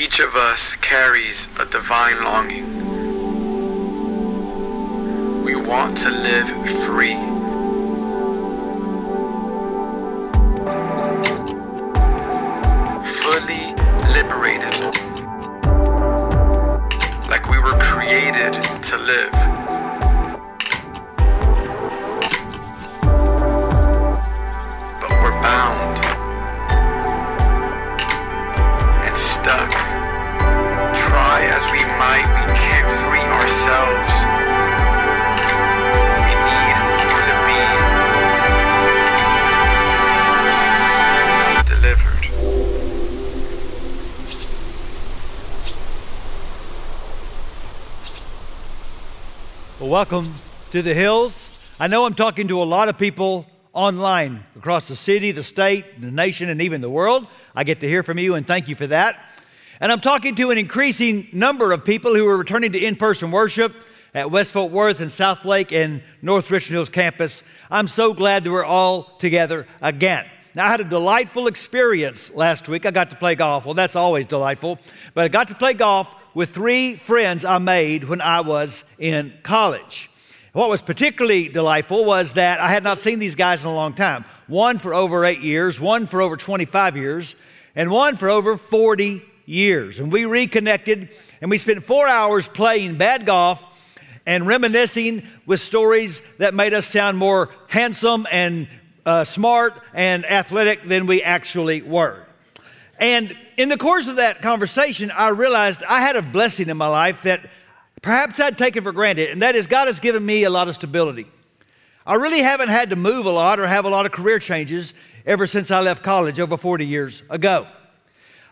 Each of us carries a divine longing. We want to live free. Fully liberated. Like we were created to live. But we're bound and stuck. Try as we might, we can't free ourselves. We need to be delivered. Well, welcome to the Hills. I know I'm talking to a lot of people online across the city, the state, the nation, and even the world. I get to hear from you, and thank you for that. And I'm talking to an increasing number of people who are returning to in person worship at West Fort Worth and South Lake and North Richland Hills campus. I'm so glad that we're all together again. Now, I had a delightful experience last week. I got to play golf. Well, that's always delightful. But I got to play golf with three friends I made when I was in college. What was particularly delightful was that I had not seen these guys in a long time. One for over eight years, one for over 25 years, and one for over 40 years. And we reconnected and we spent four hours playing bad golf and reminiscing with stories that made us sound more handsome and uh, smart and athletic than we actually were. And in the course of that conversation, I realized I had a blessing in my life that perhaps I'd taken for granted, and that is God has given me a lot of stability. I really haven't had to move a lot or have a lot of career changes ever since I left college over 40 years ago.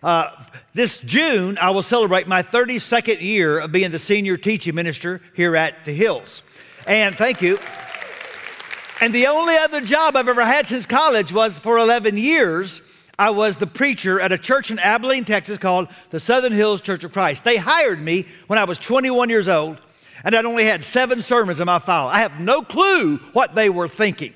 Uh, this June, I will celebrate my 32nd year of being the senior teaching minister here at the Hills. And thank you. And the only other job I've ever had since college was for 11 years. I was the preacher at a church in Abilene, Texas called the Southern Hills Church of Christ. They hired me when I was 21 years old, and I'd only had seven sermons in my file. I have no clue what they were thinking.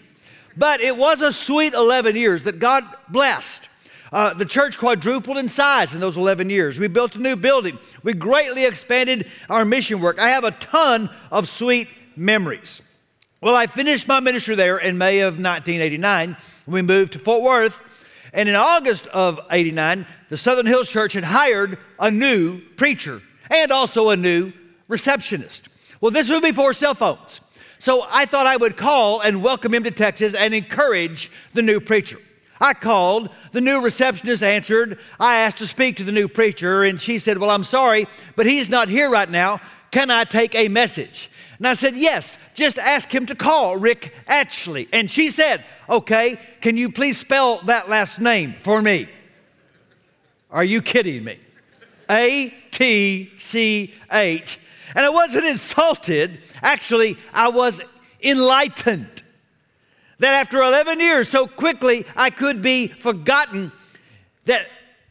But it was a sweet 11 years that God blessed. Uh, the church quadrupled in size in those 11 years. We built a new building. We greatly expanded our mission work. I have a ton of sweet memories. Well, I finished my ministry there in May of 1989. We moved to Fort Worth. And in August of 89, the Southern Hills Church had hired a new preacher and also a new receptionist. Well, this was before cell phones. So I thought I would call and welcome him to Texas and encourage the new preacher. I called, the new receptionist answered. I asked to speak to the new preacher, and she said, Well, I'm sorry, but he's not here right now. Can I take a message? And I said, Yes, just ask him to call Rick Atchley. And she said, Okay, can you please spell that last name for me? Are you kidding me? A T C H. And I wasn't insulted. Actually, I was enlightened that after 11 years, so quickly I could be forgotten, that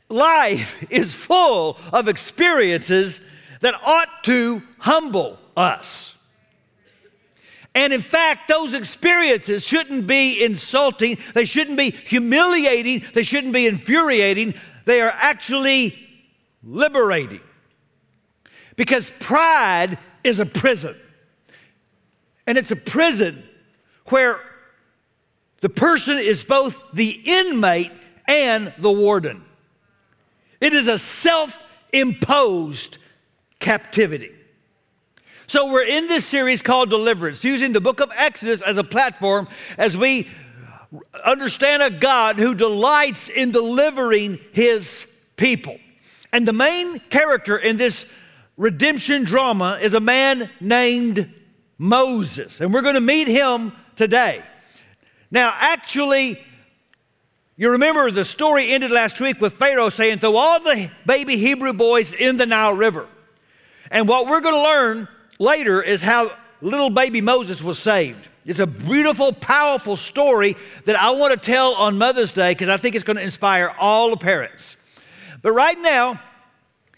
life is full of experiences that ought to humble us. And in fact, those experiences shouldn't be insulting, they shouldn't be humiliating, they shouldn't be infuriating, they are actually liberating. Because pride is a prison. And it's a prison where the person is both the inmate and the warden. It is a self imposed captivity. So, we're in this series called Deliverance, using the book of Exodus as a platform as we understand a God who delights in delivering his people. And the main character in this redemption drama is a man named Moses. And we're going to meet him today. Now, actually, you remember the story ended last week with Pharaoh saying, throw all the baby Hebrew boys in the Nile River. And what we're going to learn later is how little baby Moses was saved. It's a beautiful, powerful story that I want to tell on Mother's Day because I think it's going to inspire all the parents. But right now,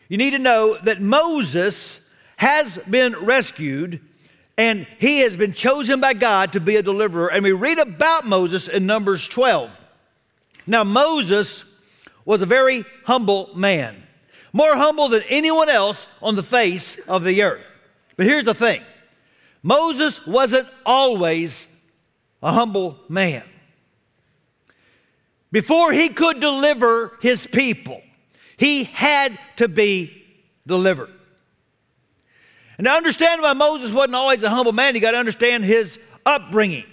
you need to know that Moses has been rescued and he has been chosen by God to be a deliverer. And we read about Moses in Numbers 12. Now, Moses was a very humble man, more humble than anyone else on the face of the earth. But here's the thing Moses wasn't always a humble man. Before he could deliver his people, he had to be delivered. And to understand why Moses wasn't always a humble man, you got to understand his upbringing.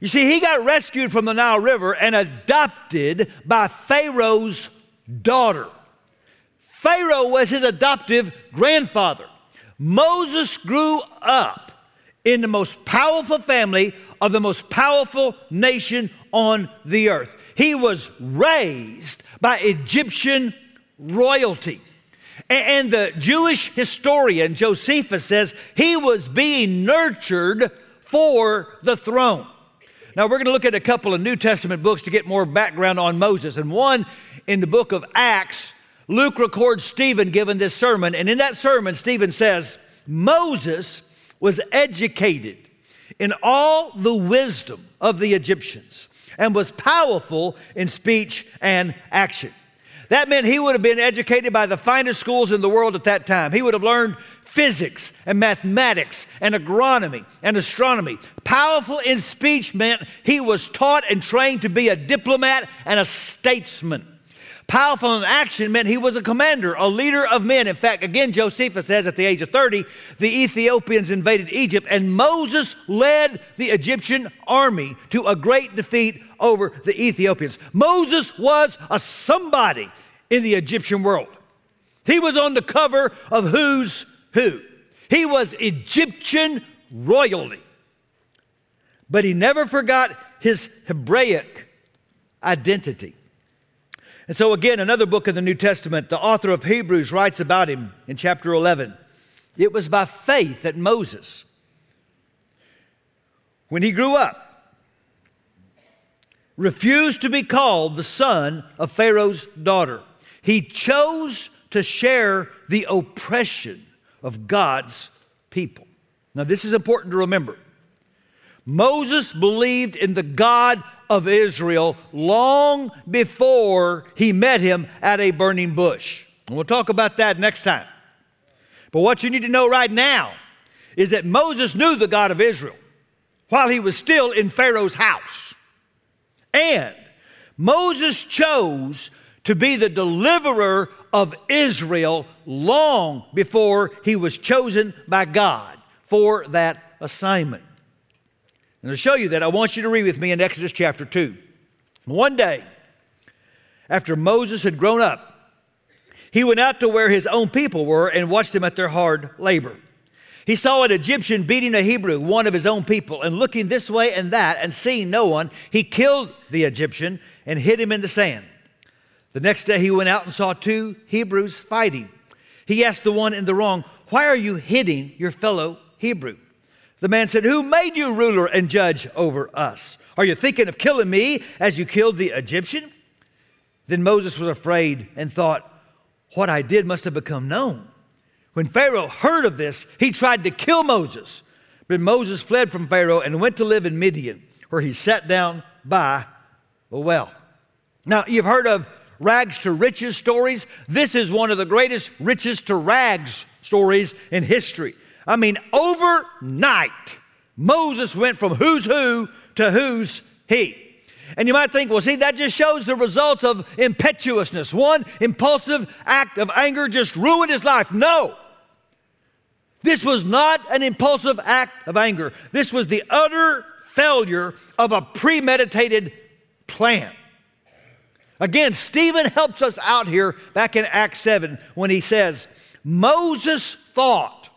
You see, he got rescued from the Nile River and adopted by Pharaoh's daughter. Pharaoh was his adoptive grandfather. Moses grew up in the most powerful family of the most powerful nation on the earth. He was raised by Egyptian royalty. And the Jewish historian Josephus says he was being nurtured for the throne. Now, we're going to look at a couple of New Testament books to get more background on Moses. And one in the book of Acts, Luke records Stephen giving this sermon. And in that sermon, Stephen says, Moses was educated in all the wisdom of the Egyptians and was powerful in speech and action. That meant he would have been educated by the finest schools in the world at that time. He would have learned physics and mathematics and agronomy and astronomy. Powerful in speech meant he was taught and trained to be a diplomat and a statesman. Powerful in action meant he was a commander, a leader of men. In fact, again, Josephus says at the age of 30, the Ethiopians invaded Egypt, and Moses led the Egyptian army to a great defeat over the Ethiopians. Moses was a somebody in the Egyptian world. He was on the cover of Who's Who. He was Egyptian royalty. But he never forgot his Hebraic identity. And so, again, another book in the New Testament, the author of Hebrews writes about him in chapter 11. It was by faith that Moses, when he grew up, refused to be called the son of Pharaoh's daughter. He chose to share the oppression of God's people. Now, this is important to remember. Moses believed in the God of Israel long before he met him at a burning bush. And we'll talk about that next time. But what you need to know right now is that Moses knew the God of Israel while he was still in Pharaoh's house. And Moses chose to be the deliverer of Israel long before he was chosen by God for that assignment. And to show you that, I want you to read with me in Exodus chapter 2. One day, after Moses had grown up, he went out to where his own people were and watched them at their hard labor. He saw an Egyptian beating a Hebrew, one of his own people, and looking this way and that and seeing no one, he killed the Egyptian and hid him in the sand. The next day he went out and saw two Hebrews fighting. He asked the one in the wrong, Why are you hitting your fellow Hebrew? The man said, Who made you ruler and judge over us? Are you thinking of killing me as you killed the Egyptian? Then Moses was afraid and thought, What I did must have become known. When Pharaoh heard of this, he tried to kill Moses. But Moses fled from Pharaoh and went to live in Midian, where he sat down by a well. Now, you've heard of rags to riches stories. This is one of the greatest riches to rags stories in history. I mean, overnight, Moses went from who's who to who's he. And you might think, well, see, that just shows the results of impetuousness. One impulsive act of anger just ruined his life. No. This was not an impulsive act of anger. This was the utter failure of a premeditated plan. Again, Stephen helps us out here back in Acts 7 when he says, Moses thought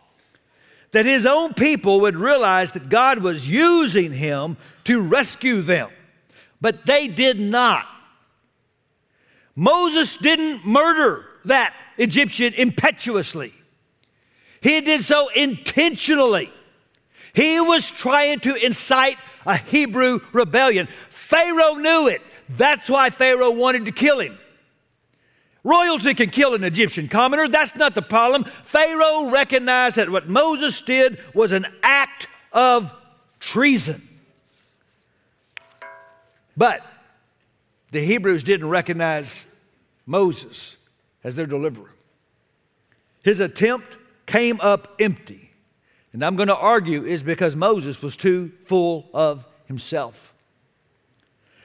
that his own people would realize that God was using him to rescue them. But they did not. Moses didn't murder that Egyptian impetuously, he did so intentionally. He was trying to incite a Hebrew rebellion. Pharaoh knew it. That's why Pharaoh wanted to kill him. Royalty can kill an Egyptian commoner. That's not the problem. Pharaoh recognized that what Moses did was an act of treason. But the Hebrews didn't recognize Moses as their deliverer. His attempt came up empty. And I'm going to argue is because Moses was too full of himself.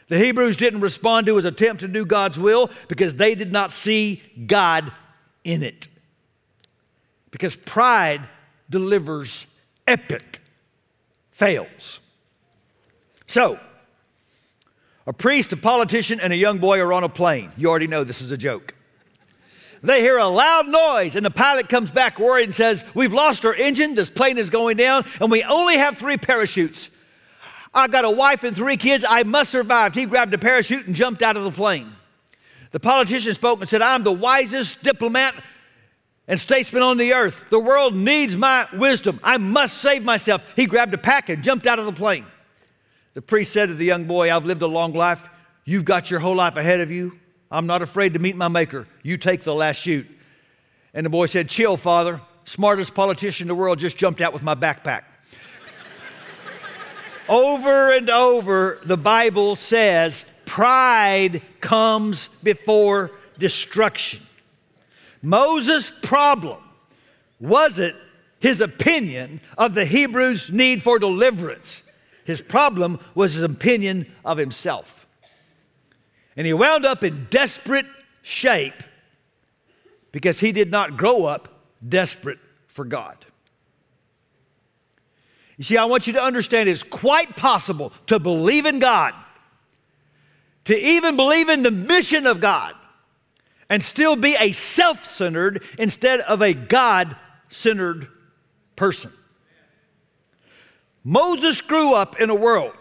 The Hebrews didn't respond to his attempt to do God's will because they did not see God in it. Because pride delivers epic fails. So, a priest, a politician, and a young boy are on a plane. You already know this is a joke. They hear a loud noise, and the pilot comes back worried and says, We've lost our engine, this plane is going down, and we only have three parachutes. I've got a wife and three kids, I must survive. He grabbed a parachute and jumped out of the plane. The politician spoke and said, I'm the wisest diplomat and statesman on the earth. The world needs my wisdom. I must save myself. He grabbed a pack and jumped out of the plane. The priest said to the young boy, I've lived a long life. You've got your whole life ahead of you. I'm not afraid to meet my maker. You take the last chute. And the boy said, Chill, father. Smartest politician in the world just jumped out with my backpack. Over and over, the Bible says pride comes before destruction. Moses' problem wasn't his opinion of the Hebrews' need for deliverance. His problem was his opinion of himself. And he wound up in desperate shape because he did not grow up desperate for God. You see, I want you to understand it's quite possible to believe in God, to even believe in the mission of God, and still be a self centered instead of a God centered person. Moses grew up in a world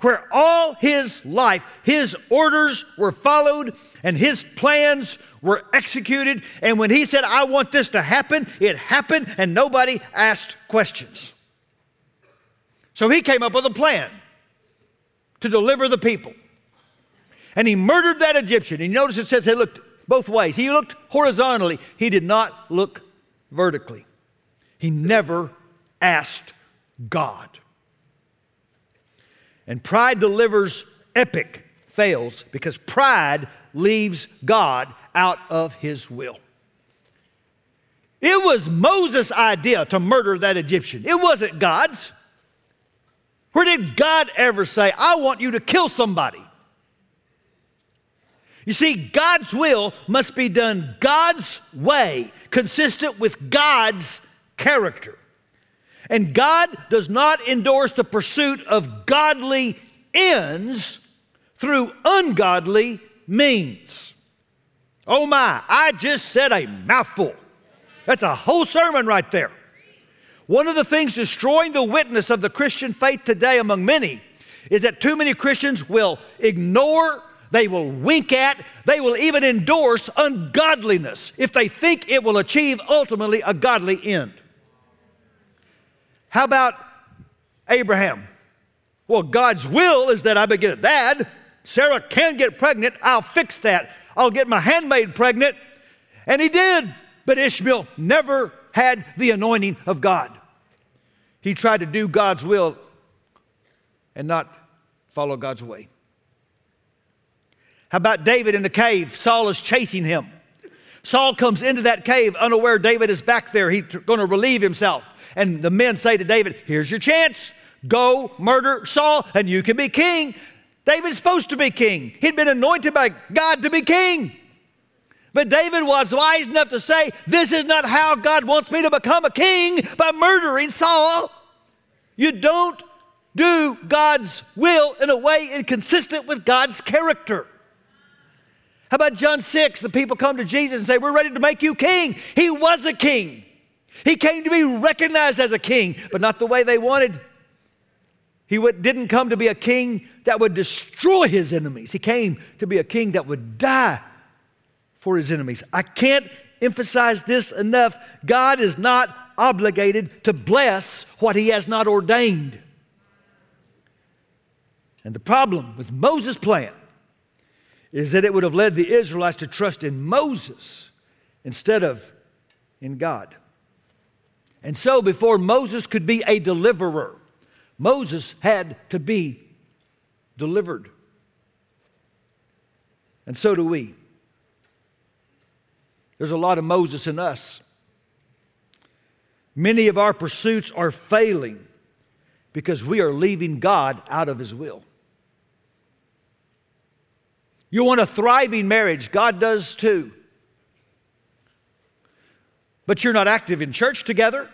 where all his life, his orders were followed and his plans were executed. And when he said, I want this to happen, it happened and nobody asked questions. So he came up with a plan to deliver the people. And he murdered that Egyptian. And you notice it says he looked both ways. He looked horizontally, he did not look vertically. He never asked God. And pride delivers epic fails because pride leaves God out of his will. It was Moses' idea to murder that Egyptian, it wasn't God's. Where did God ever say, I want you to kill somebody? You see, God's will must be done God's way, consistent with God's character. And God does not endorse the pursuit of godly ends through ungodly means. Oh my, I just said a mouthful. That's a whole sermon right there. One of the things destroying the witness of the Christian faith today among many is that too many Christians will ignore, they will wink at, they will even endorse ungodliness if they think it will achieve ultimately a godly end. How about Abraham? Well, God's will is that I begin it. Dad, Sarah can get pregnant. I'll fix that. I'll get my handmaid pregnant. And he did. But Ishmael never had the anointing of God. He tried to do God's will and not follow God's way. How about David in the cave? Saul is chasing him. Saul comes into that cave unaware David is back there. He's going to relieve himself. And the men say to David, Here's your chance. Go murder Saul, and you can be king. David's supposed to be king. He'd been anointed by God to be king. But David was wise enough to say, This is not how God wants me to become a king by murdering Saul. You don't do God's will in a way inconsistent with God's character. How about John 6? The people come to Jesus and say, We're ready to make you king. He was a king. He came to be recognized as a king, but not the way they wanted. He didn't come to be a king that would destroy his enemies. He came to be a king that would die for his enemies. I can't emphasize this enough. God is not obligated to bless what he has not ordained. And the problem with Moses' plan is that it would have led the Israelites to trust in Moses instead of in God. And so, before Moses could be a deliverer, Moses had to be delivered. And so do we. There's a lot of Moses in us. Many of our pursuits are failing because we are leaving God out of His will. You want a thriving marriage, God does too. But you're not active in church together.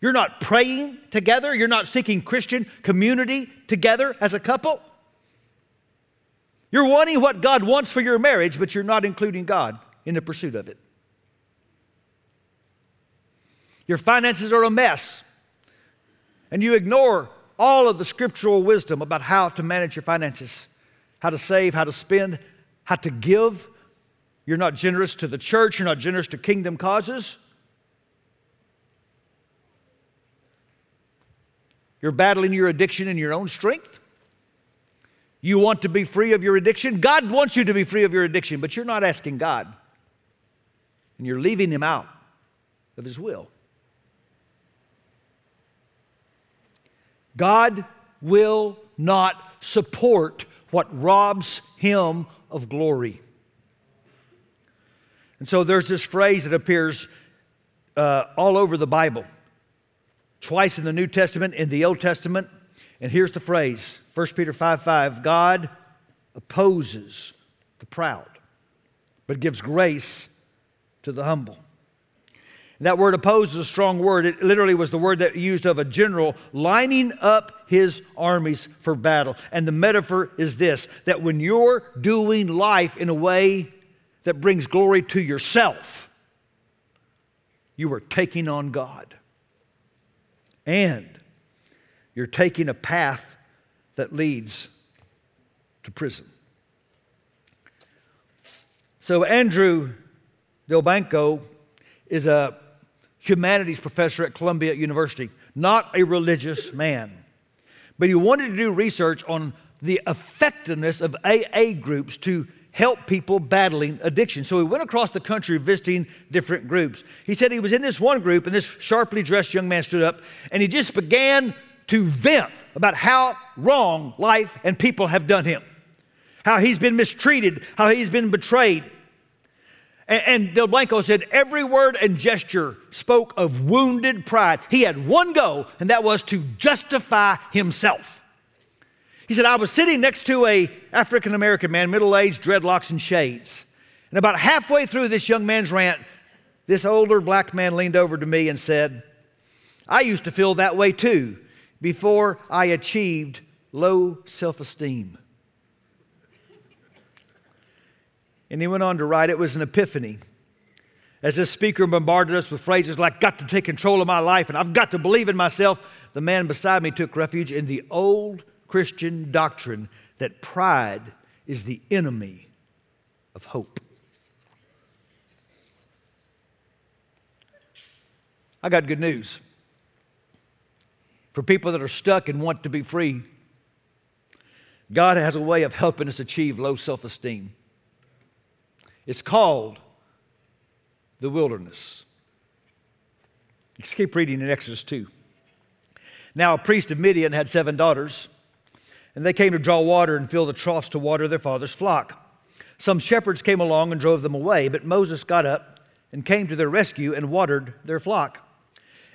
You're not praying together. You're not seeking Christian community together as a couple. You're wanting what God wants for your marriage, but you're not including God in the pursuit of it. Your finances are a mess, and you ignore all of the scriptural wisdom about how to manage your finances, how to save, how to spend, how to give. You're not generous to the church, you're not generous to kingdom causes. You're battling your addiction in your own strength. You want to be free of your addiction. God wants you to be free of your addiction, but you're not asking God. And you're leaving Him out of His will. God will not support what robs Him of glory. And so there's this phrase that appears uh, all over the Bible, twice in the New Testament, in the Old Testament. And here's the phrase 1 Peter 5 5 God opposes the proud, but gives grace to the humble. And that word oppose is a strong word. It literally was the word that used of a general lining up his armies for battle. And the metaphor is this that when you're doing life in a way that brings glory to yourself, you are taking on God. And you're taking a path that leads to prison. So, Andrew Delbanco is a humanities professor at Columbia University, not a religious man. But he wanted to do research on the effectiveness of AA groups to help people battling addiction. So he went across the country visiting different groups. He said he was in this one group, and this sharply dressed young man stood up and he just began to vent about how wrong life and people have done him, how he's been mistreated, how he's been betrayed. And, Delbanco said every word and gesture spoke of wounded pride. He had one goal, and that was to justify himself. He said, I was sitting next to a African American man, middle-aged, dreadlocks and shades. And about halfway through this young man's rant, this older black man leaned over to me and said, I used to feel that way too before I achieved low self esteem. And he went on to write, It was an epiphany. As this speaker bombarded us with phrases like, Got to take control of my life and I've got to believe in myself, the man beside me took refuge in the old Christian doctrine that pride is the enemy of hope. I got good news for people that are stuck and want to be free. God has a way of helping us achieve low self esteem. It's called the wilderness. Let's keep reading in Exodus 2. Now, a priest of Midian had seven daughters, and they came to draw water and fill the troughs to water their father's flock. Some shepherds came along and drove them away, but Moses got up and came to their rescue and watered their flock.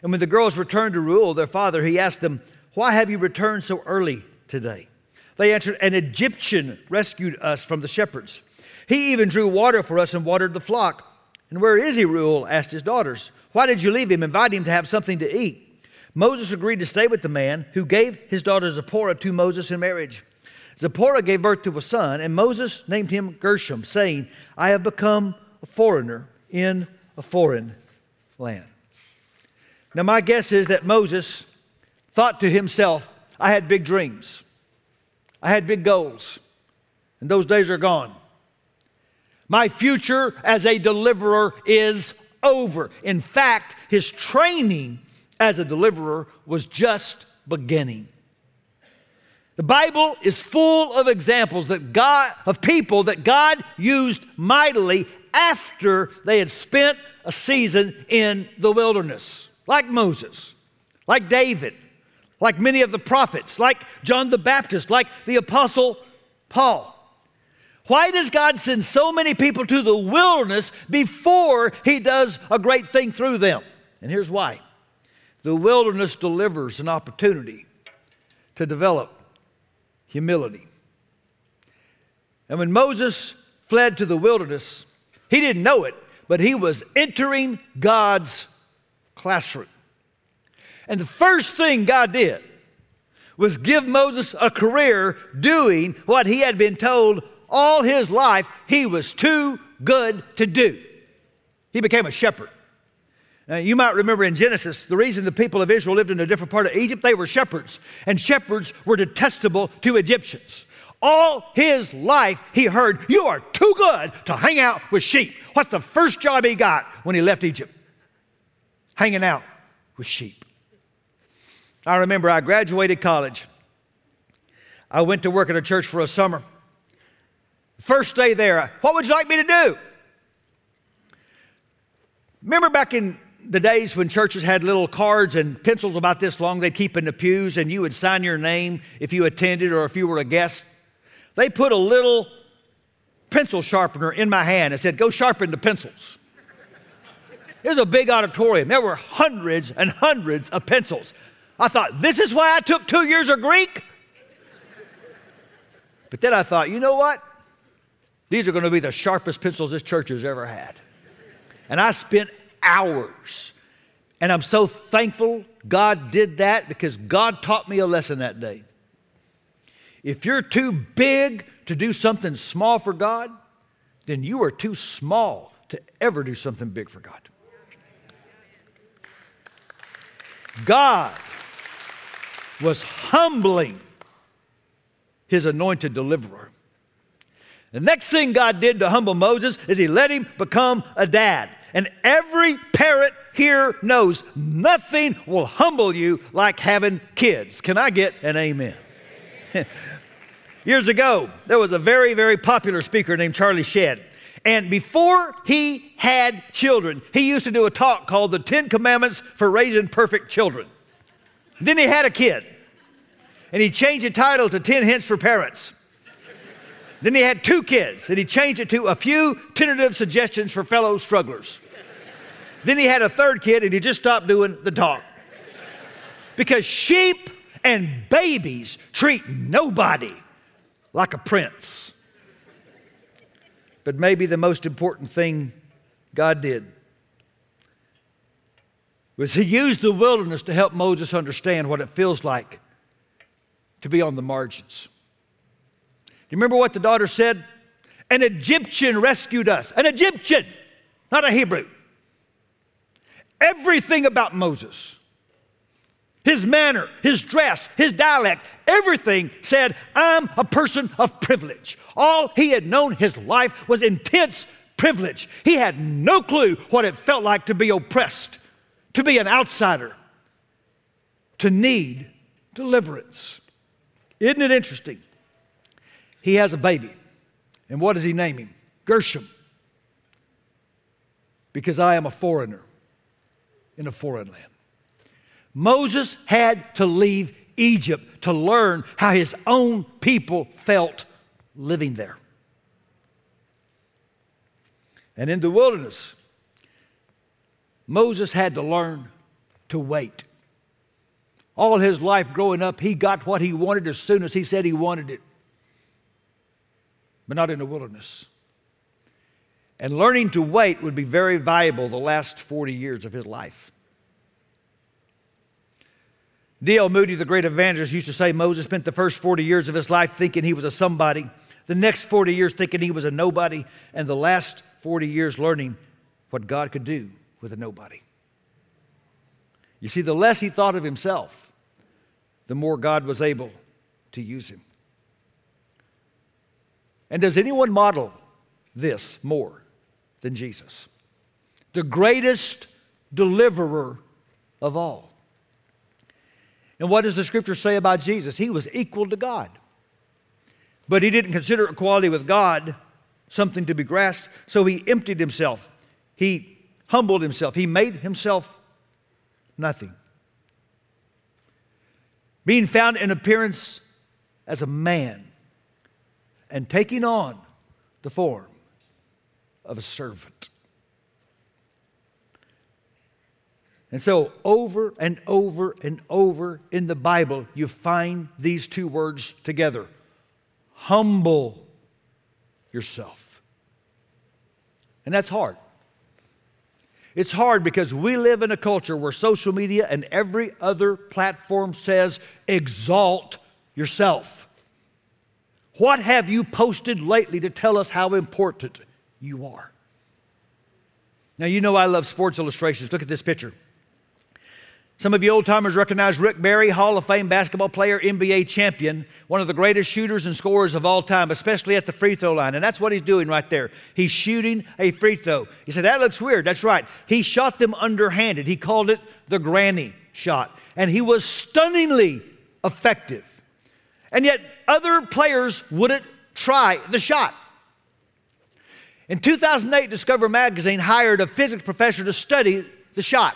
And when the girls returned to Reuel, their father, he asked them, Why have you returned so early today? They answered, An Egyptian rescued us from the shepherds. He even drew water for us and watered the flock. And where is he, Reuel? asked his daughters. Why did you leave him? Invite him to have something to eat. Moses agreed to stay with the man who gave his daughter Zipporah to Moses in marriage. Zipporah gave birth to a son, and Moses named him Gershom, saying, I have become a foreigner in a foreign land. Now, my guess is that Moses thought to himself, I had big dreams, I had big goals, and those days are gone. My future as a deliverer is over. In fact, his training as a deliverer was just beginning. The Bible is full of examples that God of people that God used mightily after they had spent a season in the wilderness, like Moses, like David, like many of the prophets, like John the Baptist, like the apostle Paul. Why does God send so many people to the wilderness before He does a great thing through them? And here's why the wilderness delivers an opportunity to develop humility. And when Moses fled to the wilderness, he didn't know it, but he was entering God's classroom. And the first thing God did was give Moses a career doing what he had been told all his life he was too good to do. He became a shepherd. Now, you might remember in Genesis, the reason the people of Israel lived in a different part of Egypt, they were shepherds, and shepherds were detestable to Egyptians. All his life, he heard, You are too good to hang out with sheep. What's the first job he got when he left Egypt? Hanging out with sheep. I remember I graduated college. I went to work at a church for a summer. First day there, what would you like me to do? Remember back in the days when churches had little cards and pencils about this long they'd keep in the pews and you would sign your name if you attended or if you were a guest? They put a little pencil sharpener in my hand and said, Go sharpen the pencils. It was a big auditorium. There were hundreds and hundreds of pencils. I thought, this is why I took two years of Greek? But then I thought, you know what? These are going to be the sharpest pencils this church has ever had. And I spent hours. And I'm so thankful God did that because God taught me a lesson that day. If you're too big to do something small for God, then you are too small to ever do something big for God. God was humbling his anointed deliverer. The next thing God did to humble Moses is he let him become a dad. And every parent here knows nothing will humble you like having kids. Can I get an amen? Years ago, there was a very, very popular speaker named Charlie Shedd. And before he had children, he used to do a talk called The Ten Commandments for Raising Perfect Children. Then he had a kid and he changed the title to 10 Hints for Parents. Then he had two kids, and he changed it to A Few Tentative Suggestions for Fellow Strugglers. then he had a third kid, and he just stopped doing the talk. Because sheep and babies treat nobody like a prince. But maybe the most important thing God did was He used the wilderness to help Moses understand what it feels like to be on the margins. You remember what the daughter said? An Egyptian rescued us. An Egyptian, not a Hebrew. Everything about Moses, his manner, his dress, his dialect, everything said, I'm a person of privilege. All he had known his life was intense privilege. He had no clue what it felt like to be oppressed, to be an outsider, to need deliverance. Isn't it interesting? He has a baby. And what does he name him? Gershom. Because I am a foreigner in a foreign land. Moses had to leave Egypt to learn how his own people felt living there. And in the wilderness, Moses had to learn to wait. All his life growing up, he got what he wanted as soon as he said he wanted it, but not in the wilderness. And learning to wait would be very valuable the last 40 years of his life. D.L. Moody, the great evangelist, used to say Moses spent the first 40 years of his life thinking he was a somebody, the next 40 years thinking he was a nobody, and the last 40 years learning what God could do with a nobody. You see, the less he thought of himself, the more God was able to use him. And does anyone model this more than Jesus? The greatest deliverer of all. And what does the scripture say about Jesus? He was equal to God. But he didn't consider equality with God something to be grasped, so he emptied himself. He humbled himself. He made himself Nothing. Being found in appearance as a man and taking on the form of a servant. And so, over and over and over in the Bible, you find these two words together humble yourself. And that's hard. It's hard because we live in a culture where social media and every other platform says, exalt yourself. What have you posted lately to tell us how important you are? Now, you know I love sports illustrations. Look at this picture. Some of you old timers recognize Rick Barry, Hall of Fame basketball player, NBA champion, one of the greatest shooters and scorers of all time, especially at the free throw line. And that's what he's doing right there. He's shooting a free throw. You said, that looks weird. That's right. He shot them underhanded. He called it the granny shot. And he was stunningly effective. And yet, other players wouldn't try the shot. In 2008, Discover Magazine hired a physics professor to study the shot.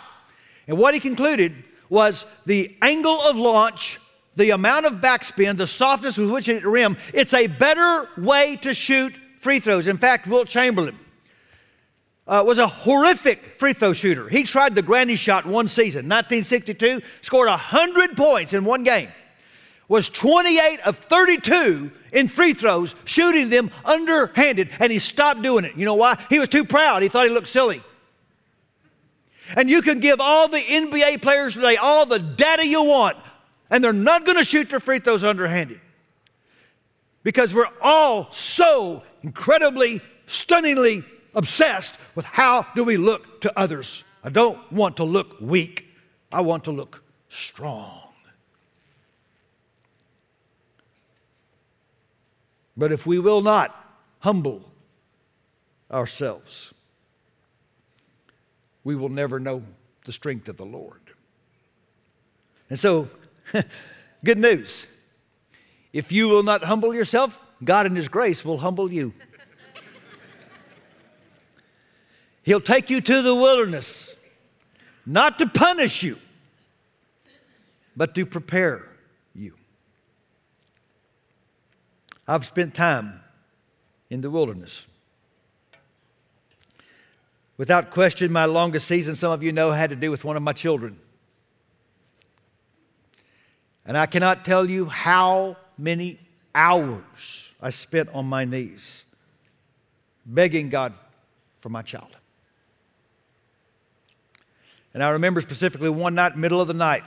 And what he concluded was the angle of launch, the amount of backspin, the softness with which it rim, it's a better way to shoot free throws. In fact, Wilt Chamberlain uh, was a horrific free throw shooter. He tried the granny shot one season, 1962, scored 100 points in one game, was 28 of 32 in free throws, shooting them underhanded, and he stopped doing it. You know why? He was too proud. He thought he looked silly. And you can give all the NBA players today all the data you want, and they're not going to shoot their free throws underhanded. Because we're all so incredibly, stunningly obsessed with how do we look to others. I don't want to look weak. I want to look strong. But if we will not humble ourselves, we will never know the strength of the Lord. And so, good news. If you will not humble yourself, God in His grace will humble you. He'll take you to the wilderness, not to punish you, but to prepare you. I've spent time in the wilderness. Without question, my longest season, some of you know, had to do with one of my children. And I cannot tell you how many hours I spent on my knees begging God for my child. And I remember specifically one night, middle of the night,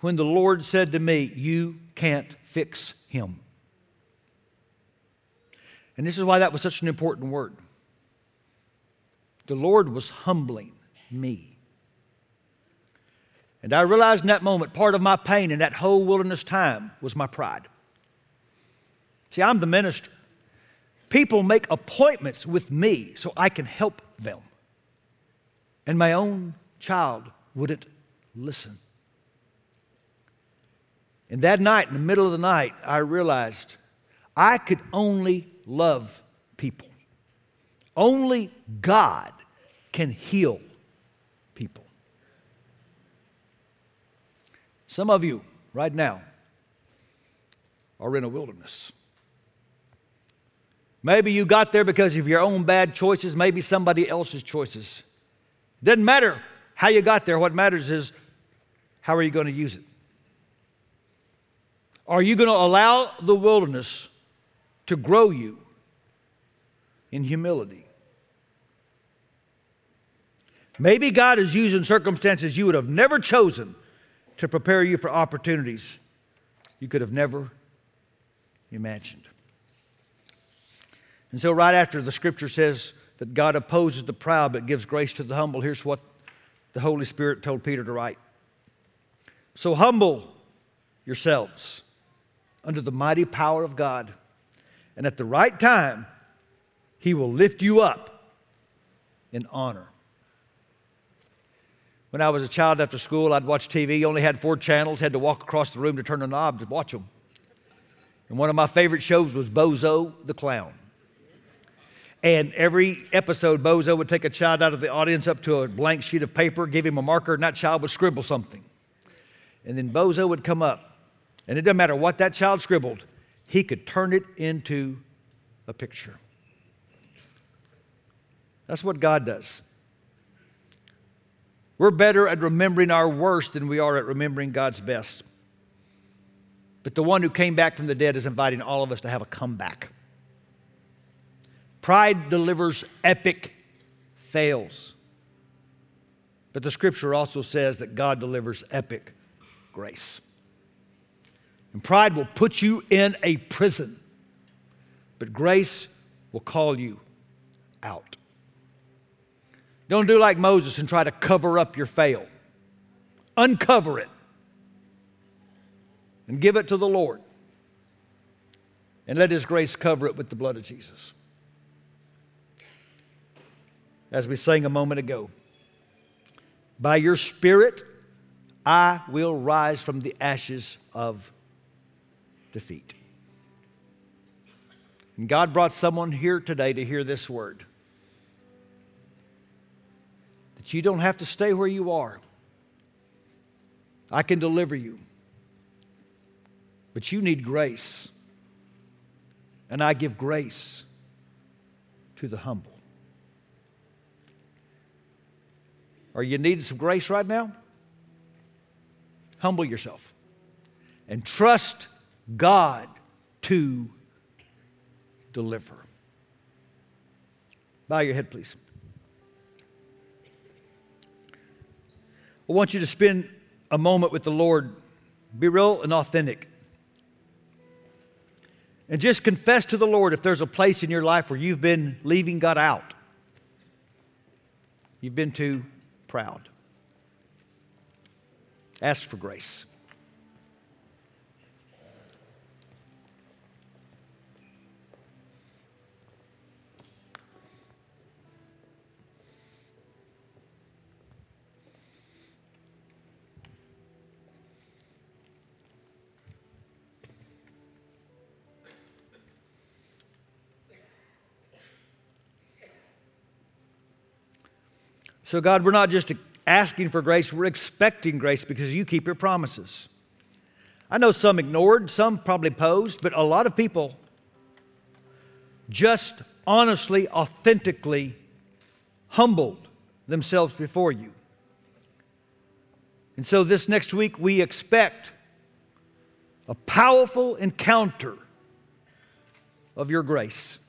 when the Lord said to me, You can't fix him. And this is why that was such an important word. The Lord was humbling me. And I realized in that moment part of my pain in that whole wilderness time was my pride. See, I'm the minister. People make appointments with me so I can help them. And my own child wouldn't listen. And that night, in the middle of the night, I realized I could only love people. Only God can heal people. Some of you, right now, are in a wilderness. Maybe you got there because of your own bad choices, maybe somebody else's choices. Doesn't matter how you got there. What matters is how are you going to use it? Are you going to allow the wilderness to grow you in humility. Maybe God is using circumstances you would have never chosen to prepare you for opportunities you could have never imagined. And so, right after the scripture says that God opposes the proud but gives grace to the humble, here's what the Holy Spirit told Peter to write. So, humble yourselves under the mighty power of God, and at the right time, he will lift you up in honor. When I was a child after school, I'd watch TV. Only had four channels, had to walk across the room to turn the knob to watch them. And one of my favorite shows was Bozo the Clown. And every episode, Bozo would take a child out of the audience up to a blank sheet of paper, give him a marker, and that child would scribble something. And then Bozo would come up, and it doesn't matter what that child scribbled, he could turn it into a picture. That's what God does. We're better at remembering our worst than we are at remembering God's best. But the one who came back from the dead is inviting all of us to have a comeback. Pride delivers epic fails. But the scripture also says that God delivers epic grace. And pride will put you in a prison, but grace will call you out. Don't do like Moses and try to cover up your fail. Uncover it and give it to the Lord. And let His grace cover it with the blood of Jesus. As we sang a moment ago, by your Spirit, I will rise from the ashes of defeat. And God brought someone here today to hear this word that you don't have to stay where you are. I can deliver you. But you need grace. And I give grace to the humble. Are you needing some grace right now? Humble yourself and trust God to deliver. Bow your head, please. I want you to spend a moment with the Lord. Be real and authentic. And just confess to the Lord if there's a place in your life where you've been leaving God out. You've been too proud. Ask for grace. So, God, we're not just asking for grace, we're expecting grace because you keep your promises. I know some ignored, some probably posed, but a lot of people just honestly, authentically humbled themselves before you. And so, this next week, we expect a powerful encounter of your grace.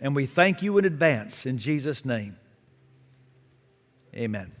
And we thank you in advance in Jesus' name. Amen.